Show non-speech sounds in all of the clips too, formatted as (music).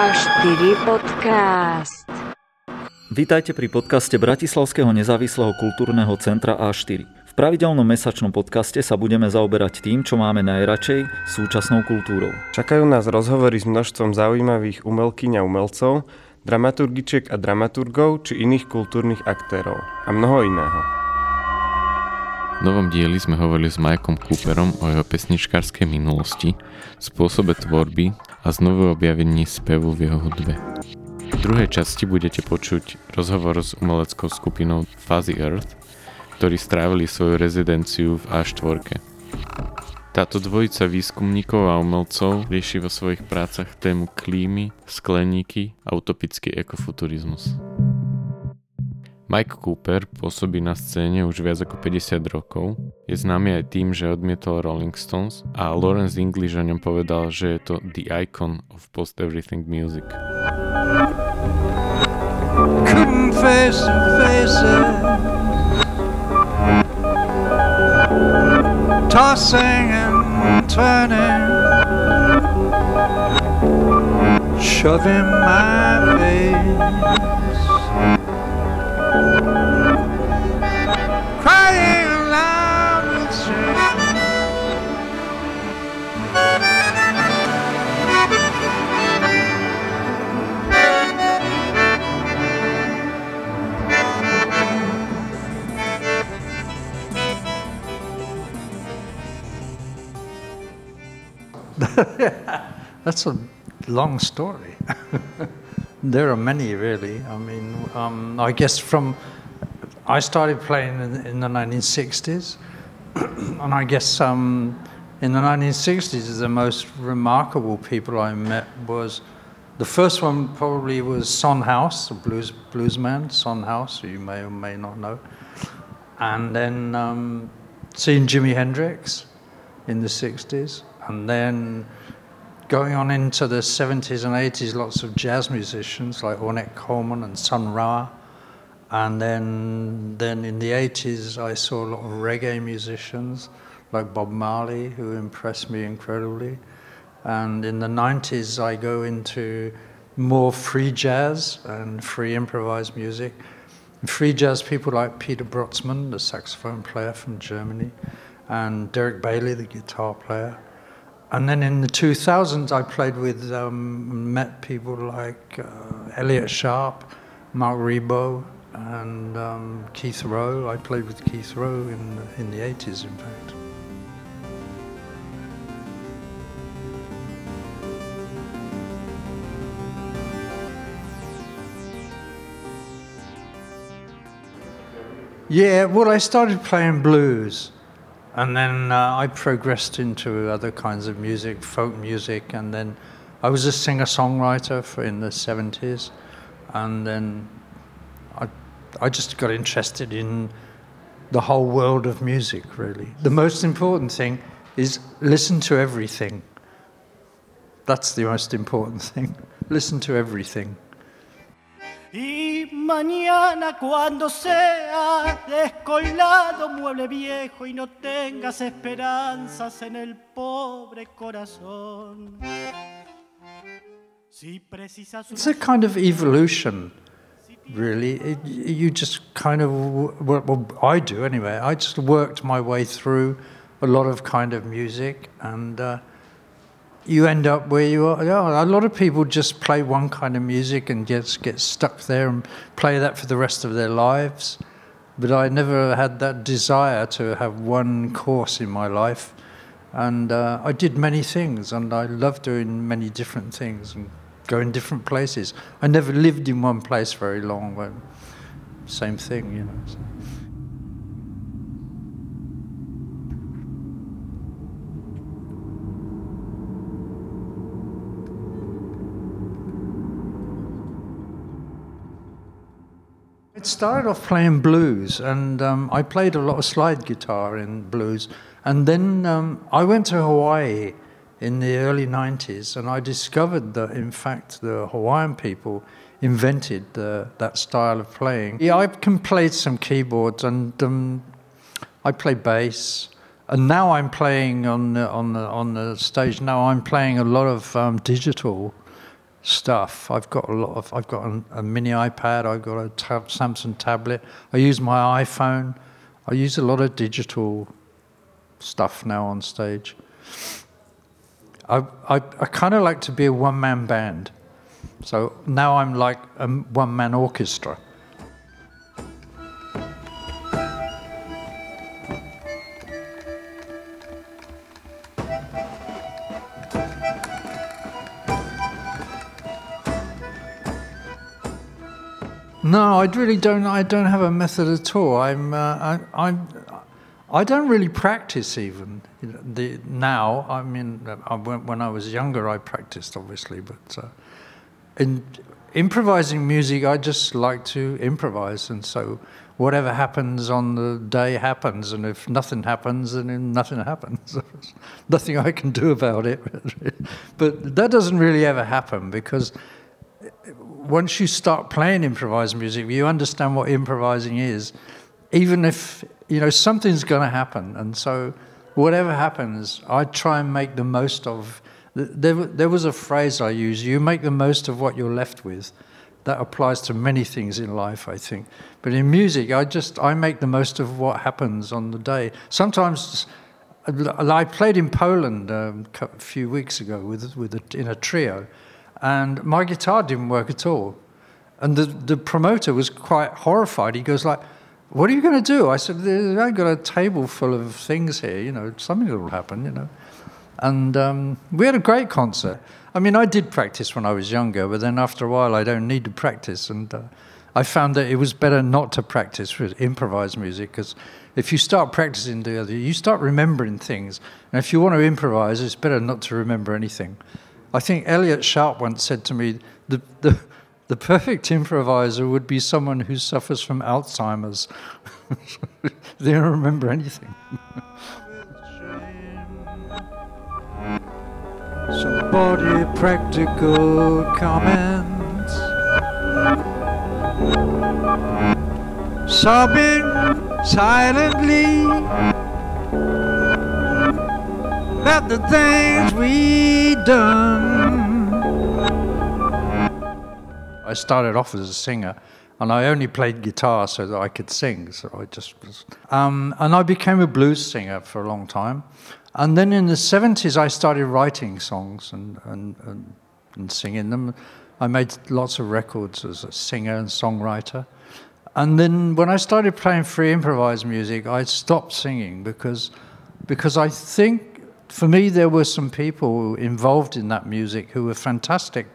A4 podcast. Vítajte pri podcaste Bratislavského nezávislého kultúrneho centra A4. V pravidelnom mesačnom podcaste sa budeme zaoberať tým, čo máme najradšej, súčasnou kultúrou. Čakajú nás rozhovory s množstvom zaujímavých umelkyň a umelcov, dramaturgičiek a dramaturgov či iných kultúrnych aktérov a mnoho iného. V novom dieli sme hovorili s Mikeom Cooperom o jeho pesničkárskej minulosti, spôsobe tvorby a znovu objavení spevu v jeho hudbe. V druhej časti budete počuť rozhovor s umeleckou skupinou Fuzzy Earth, ktorí strávili svoju rezidenciu v A4. Táto dvojica výskumníkov a umelcov rieši vo svojich prácach tému klímy, skleníky a utopický ekofuturizmus. Mike Cooper pôsobí na scéne už viac ako 50 rokov. Je známy aj tým, že odmietol Rolling Stones a Lawrence English o ňom povedal, že je to the icon of post-everything music. Tossing and turning, shoving my face. (laughs) That's a long story. (laughs) there are many, really. I mean, um, I guess from I started playing in, in the 1960s, (clears throat) and I guess um, in the 1960s, the most remarkable people I met was the first one probably was Son House, a blues bluesman, Son House, who you may or may not know, and then um, seeing Jimi Hendrix in the 60s, and then going on into the 70s and 80s, lots of jazz musicians like Ornette Coleman and Sun Ra. And then, then in the 80s, I saw a lot of reggae musicians like Bob Marley, who impressed me incredibly. And in the 90s, I go into more free jazz and free improvised music. Free jazz people like Peter Brotzmann, the saxophone player from Germany, and Derek Bailey, the guitar player. And then in the 2000s, I played with, um, met people like uh, Elliott Sharp, Marc Ribot, and um, Keith Rowe. I played with Keith Rowe in, the- in the 80s, in fact. Yeah, well, I started playing blues. And then uh, I progressed into other kinds of music, folk music, and then I was a singer songwriter in the 70s. And then I, I just got interested in the whole world of music, really. The most important thing is listen to everything. That's the most important thing. Listen to everything. Y mañana cuando descolado mueble viejo y no tengas esperanzas en el pobre corazón. It's a kind of evolution, really. It, you just kind of, well, I do anyway. I just worked my way through a lot of kind of music, and uh, you end up where you are. Yeah, a lot of people just play one kind of music and just get stuck there and play that for the rest of their lives. But I never had that desire to have one course in my life. And uh, I did many things, and I loved doing many different things and going different places. I never lived in one place very long. But same thing, you know. so. Started off playing blues, and um, I played a lot of slide guitar in blues. And then um, I went to Hawaii in the early 90s, and I discovered that, in fact, the Hawaiian people invented that style of playing. Yeah, I can play some keyboards, and um, I play bass. And now I'm playing on the, on the, on the stage. Now I'm playing a lot of um, digital stuff. I've got a lot of. I've got a, a mini iPad. I've got a tab, Samsung tablet. I use my iPhone. I use a lot of digital stuff now on stage. I I, I kind of like to be a one man band. So now I'm like a one man orchestra. No, I really don't. I don't have a method at all. I'm. Uh, I, I'm. I don't really practice even the, now. I mean, I, when, when I was younger, I practiced obviously, but uh, in improvising music, I just like to improvise, and so whatever happens on the day happens, and if nothing happens, then nothing happens. (laughs) nothing I can do about it. but that doesn't really ever happen because once you start playing improvised music, you understand what improvising is, even if you know something's going to happen. And so, whatever happens, I try and make the most of. There, there was a phrase I use: "You make the most of what you're left with." That applies to many things in life, I think. But in music, I just I make the most of what happens on the day. Sometimes. I played in Poland um, a few weeks ago with, with a, in a trio, and my guitar didn't work at all. And the, the promoter was quite horrified. He goes like, what are you going to do? I said, I've got a table full of things here, you know, something will happen, you know. And um, we had a great concert. I mean, I did practice when I was younger, but then after a while, I don't need to practice. And uh, I found that it was better not to practice with improvised music because if you start practicing you start remembering things. And if you want to improvise, it's better not to remember anything. I think Elliott Sharp once said to me, the, the, the perfect improviser would be someone who suffers from Alzheimer's. (laughs) they don't remember anything. (laughs) Somebody practical comments. Sobbing silently about the things we done. I started off as a singer, and I only played guitar so that I could sing. So I just was, um, and I became a blues singer for a long time. And then in the 70s, I started writing songs and, and, and, and singing them. I made lots of records as a singer and songwriter. And then when I started playing free improvised music, I stopped singing because, because I think for me, there were some people involved in that music who were fantastic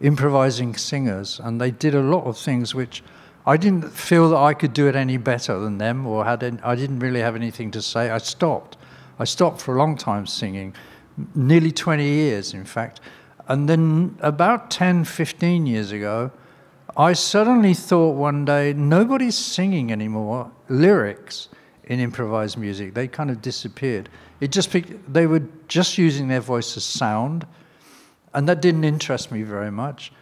improvising singers, and they did a lot of things which I didn't feel that I could do it any better than them, or had any, I didn't really have anything to say. I stopped. I stopped for a long time singing, nearly 20 years, in fact. And then about 10, 15 years ago, I suddenly thought one day, nobody's singing anymore lyrics in improvised music. They kind of disappeared. It just they were just using their voice as sound, and that didn't interest me very much.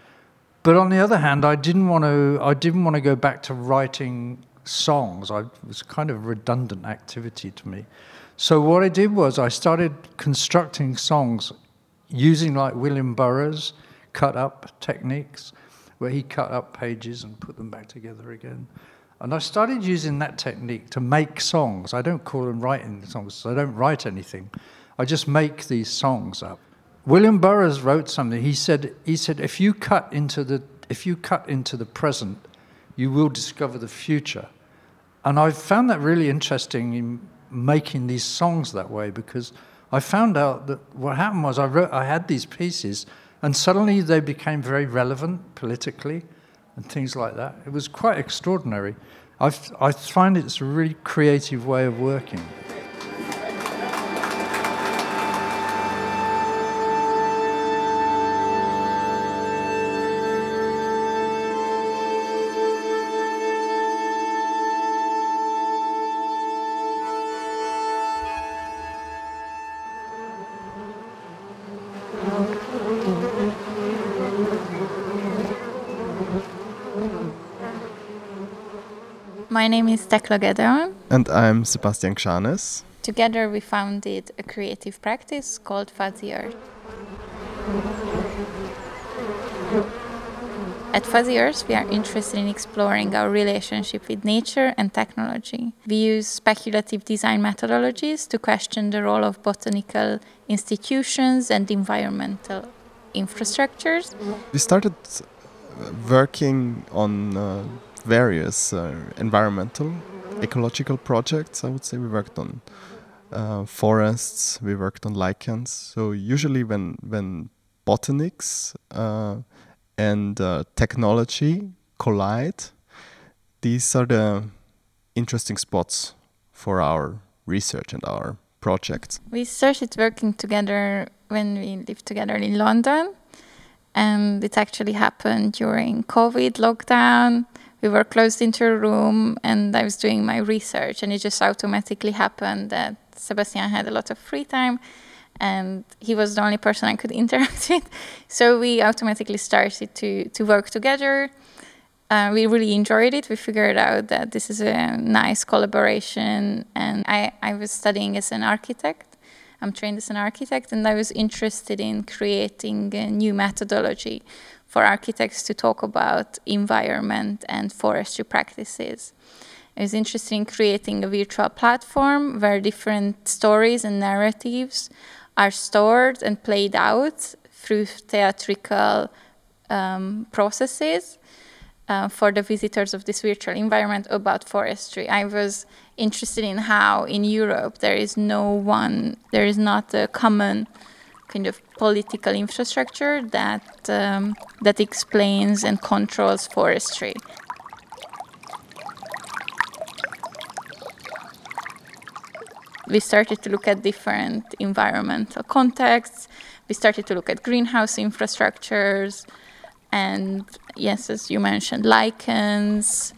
But on the other hand, I didn't want to. I didn't want to go back to writing songs. I, it was kind of a redundant activity to me. So what I did was I started constructing songs using like William Burroughs cut up techniques, where he cut up pages and put them back together again. And I started using that technique to make songs. I don't call them writing songs, I don't write anything. I just make these songs up. William Burroughs wrote something. He said, he said if, you cut into the, if you cut into the present, you will discover the future. And I found that really interesting in making these songs that way because I found out that what happened was I, wrote, I had these pieces and suddenly they became very relevant politically and things like that. It was quite extraordinary. I've, I find it's a really creative way of working. Is Tekla Gedeon. And I'm Sebastian Kshanes. Together we founded a creative practice called Fuzzy Earth. At Fuzzy Earth, we are interested in exploring our relationship with nature and technology. We use speculative design methodologies to question the role of botanical institutions and environmental infrastructures. We started working on uh, various uh, environmental, ecological projects. I would say we worked on uh, forests, we worked on lichens. So usually when when botanics uh, and technology collide, these are the interesting spots for our research and our projects. We started working together when we lived together in London, and it actually happened during COVID lockdown. We were closed into a room, and I was doing my research, and it just automatically happened that Sebastian had a lot of free time and he was the only person I could (laughs) interact with. So we automatically started to, to work together. Uh, we really enjoyed it. We figured out that this is a nice collaboration. And I, I was studying as an architect. I'm trained as an architect, and I was interested in creating a new methodology for architects to talk about environment and forestry practices. I was interested in creating a virtual platform where different stories and narratives are stored and played out through theatrical um, processes uh, for the visitors of this virtual environment about forestry. I was interested in how in Europe there is no one, there is not a common kind of political infrastructure that um, that explains and controls forestry. we started to look at different environmental contexts. We started to look at greenhouse infrastructures, and yes, as you mentioned, lichens,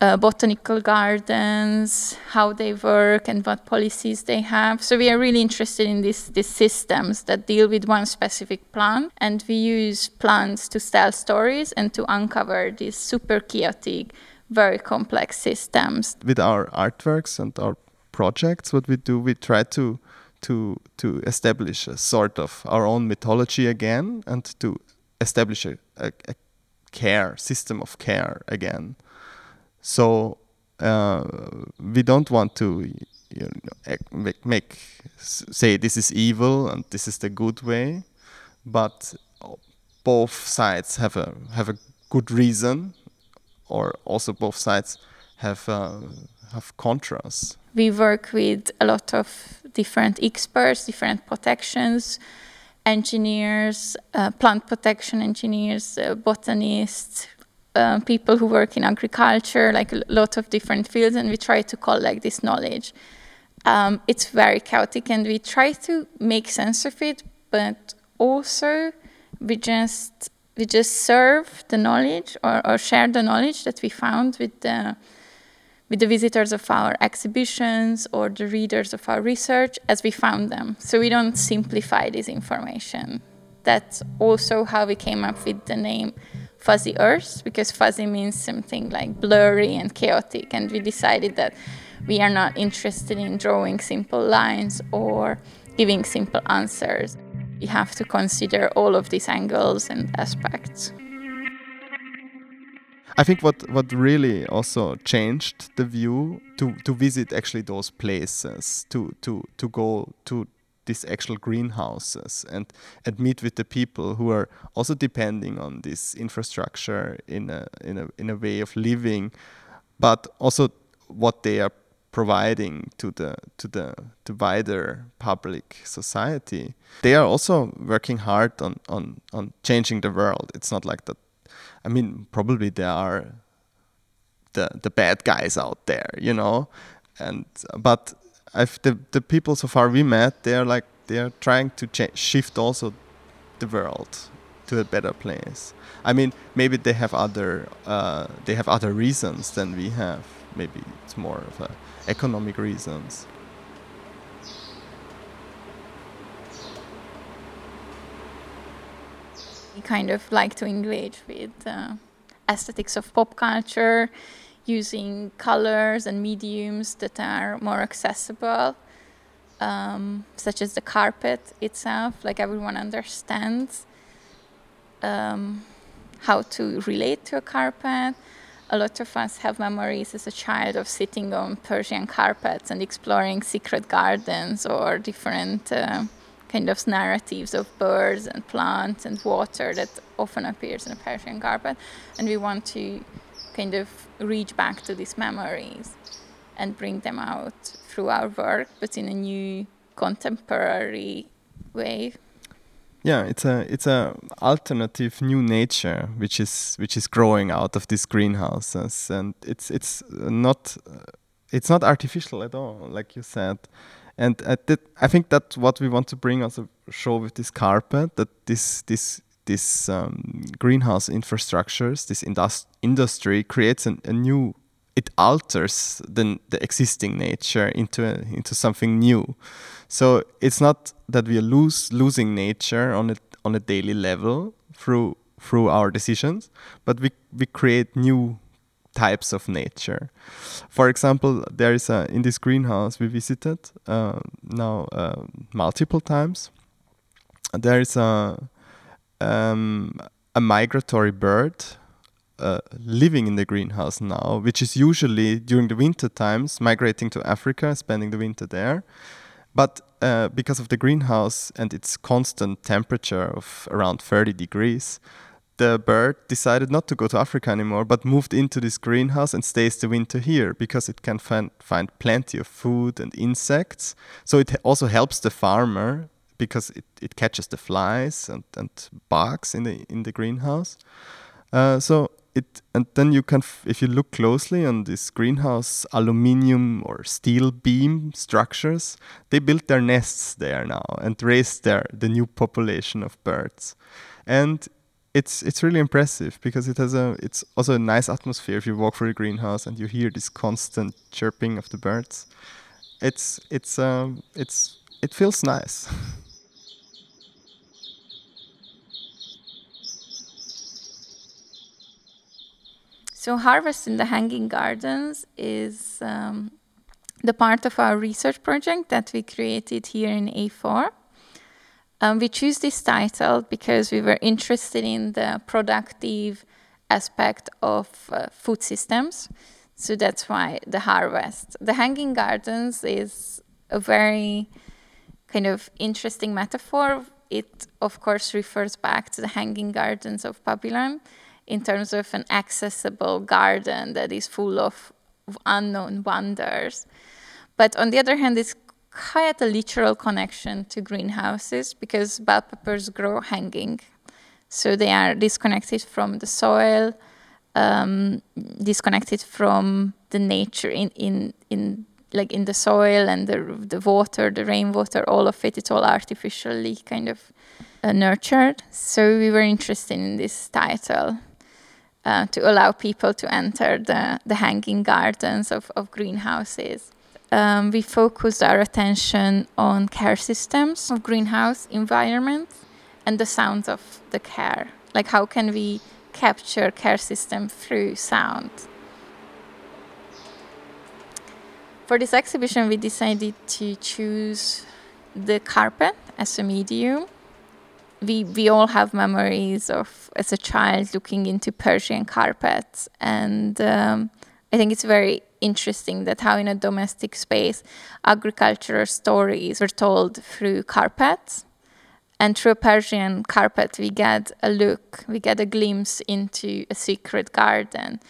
uh, botanical gardens, how they work, and what policies they have. So we are really interested in these these systems that deal with one specific plant, and we use plants to tell stories and to uncover these super chaotic, very complex systems. With our artworks and our projects, what we do, we try to to to establish a sort of our own mythology again, and to establish a, a, a care system of care again. So uh, we don't want to you know, make, make say this is evil and this is the good way, but both sides have a have a good reason, or also both sides have uh, have contrasts we work with a lot of different experts, different protections, engineers, uh, plant protection engineers, uh, botanists, uh, people who work in agriculture, like a lot of different fields, and we try to collect this knowledge. Um, it's very chaotic, and we try to make sense of it, but also we just we just serve the knowledge or, or share the knowledge that we found with the with the visitors of our exhibitions or the readers of our research as we found them. So we don't simplify this information. That's also how we came up with the name Fuzzy Earth, because fuzzy means something like blurry and chaotic. And we decided that we are not interested in drawing simple lines or giving simple answers. We have to consider all of these angles and aspects. I think what what really also changed the view to to visit actually those places to to to go to these actual greenhouses and and meet with the people who are also depending on this infrastructure in a in a in a way of living, but also what they are providing to the to the to wider public society. They are also working hard on on on changing the world. It's not like that I mean, probably there are the the bad guys out there, you know, and but I've, the the people so far we met, they're like they're trying to cha- shift also the world to a better place. I mean, maybe they have other uh, they have other reasons than we have. Maybe it's more of a economic reasons. We kind of like to engage with uh, aesthetics of pop culture, using colors and mediums that are more accessible, um, such as the carpet itself, like everyone understands. um, how to relate to a carpet. A lot of us have memories as a child of sitting on Persian carpets and exploring secret gardens or different uh, kind of narratives of birds and plants and water that often appears in a Persian carpet. And we want to kind of reach back to these memories and bring them out through our work, but in a new contemporary way. Yeah, it's a it's a alternative new nature which is which is growing out of these greenhouses, and it's it's not it's not artificial at all, like you said. And I, did, I think that what we want to bring also show with this carpet that this this this um, greenhouse infrastructures, this indus- industry creates an, a new it alters the, the existing nature into a, into something new. So it's not that we are lose, losing nature on a on a daily level through through our decisions, but we we create new types of nature. For example, there is a in this greenhouse we visited uh, now uh, multiple times. There is a um, a migratory bird uh, living in the greenhouse now, which is usually during the winter times migrating to Africa, spending the winter there. But uh, because of the greenhouse and its constant temperature of around 30 degrees, the bird decided not to go to Africa anymore, but moved into this greenhouse and stays the winter here because it can find, find plenty of food and insects. So it also helps the farmer because it, it catches the flies and, and bugs in the in the greenhouse. Uh, so it and then you can if you look closely on this greenhouse aluminium or steel beam structures they built their nests there now and raised their the new population of birds. And it's it's really impressive because it has a it's also a nice atmosphere if you walk through the greenhouse and you hear this constant chirping of the birds. It's it's um it's it feels nice (laughs) So, Harvest in the Hanging Gardens is um, the part of our research project that we created here in A4. Um, we choose this title because we were interested in the productive aspect of uh, food systems. So that's why the harvest. The hanging gardens is a very kind of interesting metaphor. It, of course, refers back to the hanging gardens of Babylon in terms of an accessible garden that is full of unknown wonders. But on the other hand, it's quite a literal connection to greenhouses because bell peppers grow hanging. So they are disconnected from the soil, um, disconnected from the nature in, in, in like in the soil and the, the water, the rainwater, all of it, it's all artificially kind of uh, nurtured. So we were interested in this title uh, to allow people to enter the, the hanging gardens of, of greenhouses. Um, we focused our attention on care systems of greenhouse environments and the sounds of the care. Like, how can we capture care system through sound? For this exhibition, we decided to choose the carpet as a medium we we all have memories of as a child looking into Persian carpets, and um, I think it's very interesting that how in a domestic space agricultural stories were told through carpets, and through a Persian carpet we get a look, we get a glimpse into a secret garden.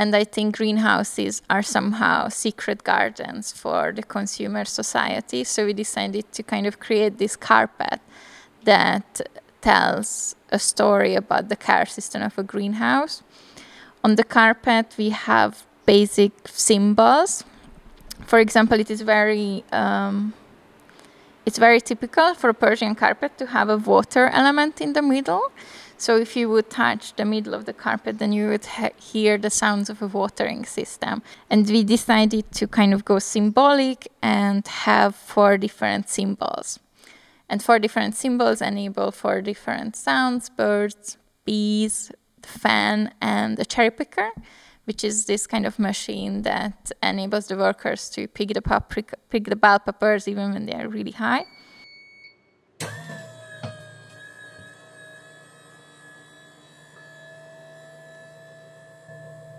And I think greenhouses are somehow secret gardens for the consumer society. So we decided to kind of create this carpet that tells a story about the care system of a greenhouse. On the carpet, we have basic symbols. For example, it is very um, it's very typical for a Persian carpet to have a water element in the middle. So if you would touch the middle of the carpet, then you would hear the sounds of a watering system. And we decided to kind of go symbolic and have four different symbols. And four different symbols enable four different sounds birds, bees, fan, and a cherry picker, which is this kind of machine that enables the workers to pick the, paprika, pick the bell peppers even when they are really high.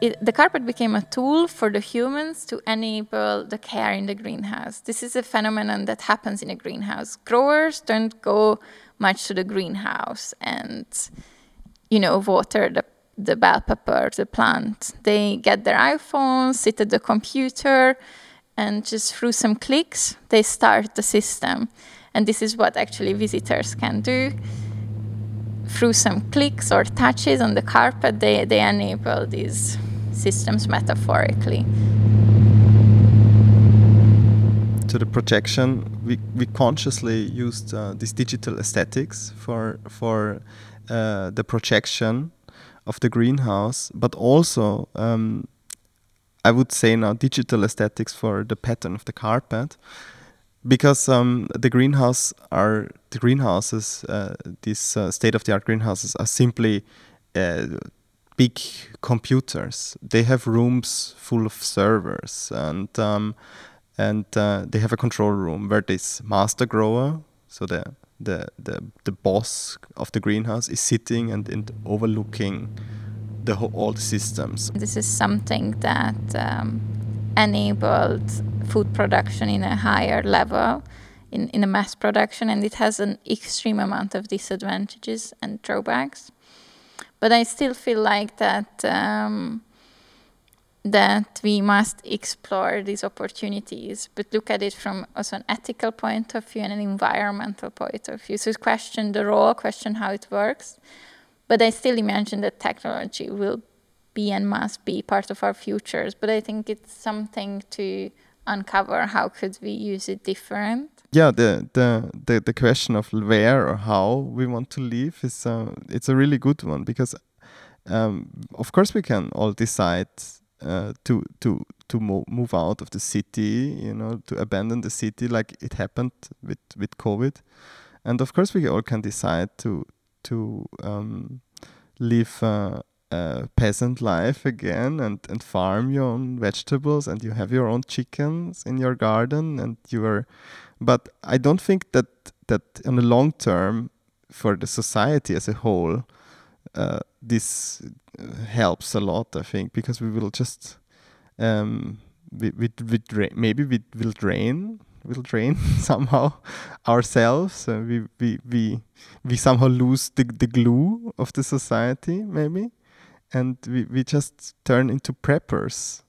It, the carpet became a tool for the humans to enable the care in the greenhouse. This is a phenomenon that happens in a greenhouse. Growers don't go much to the greenhouse and, you know, water the, the bell pepper, the plant. They get their iPhone, sit at the computer, and just through some clicks, they start the system. And this is what actually visitors can do through some clicks or touches on the carpet, they, they enable these systems metaphorically. To the projection, we, we consciously used uh, these digital aesthetics for for uh, the projection of the greenhouse, but also um, I would say now digital aesthetics for the pattern of the carpet because um, the greenhouse are the greenhouses, uh, these uh, state-of-the-art greenhouses are simply uh, big computers. They have rooms full of servers, and um, and uh, they have a control room where this master grower, so the the the, the boss of the greenhouse, is sitting and, and overlooking the whole, all the systems. This is something that. Um, enabled food production in a higher level in, in a mass production and it has an extreme amount of disadvantages and drawbacks but i still feel like that um, that we must explore these opportunities but look at it from also an ethical point of view and an environmental point of view so question the role question how it works but i still imagine that technology will be and must be part of our futures. But I think it's something to uncover how could we use it different. Yeah, the the the, the question of where or how we want to live is uh, it's a really good one because um, of course we can all decide uh, to to to mo- move out of the city, you know, to abandon the city like it happened with with COVID, and of course we all can decide to to um, live uh, uh, peasant life again and, and farm your own vegetables and you have your own chickens in your garden and you are but I don't think that that in the long term for the society as a whole uh, this uh, helps a lot I think because we will just um, we, we, we dra- maybe we will drain will drain (laughs) somehow ourselves uh, we, we we we somehow lose the, the glue of the society maybe and we, we just turn into preppers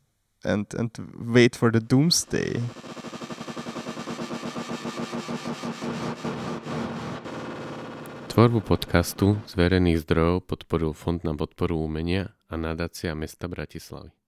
and, and wait for the doomsday. Tvorbu podcastu z verejných zdrojov podporil Fond na podporu umenia a nadácia mesta Bratislavy.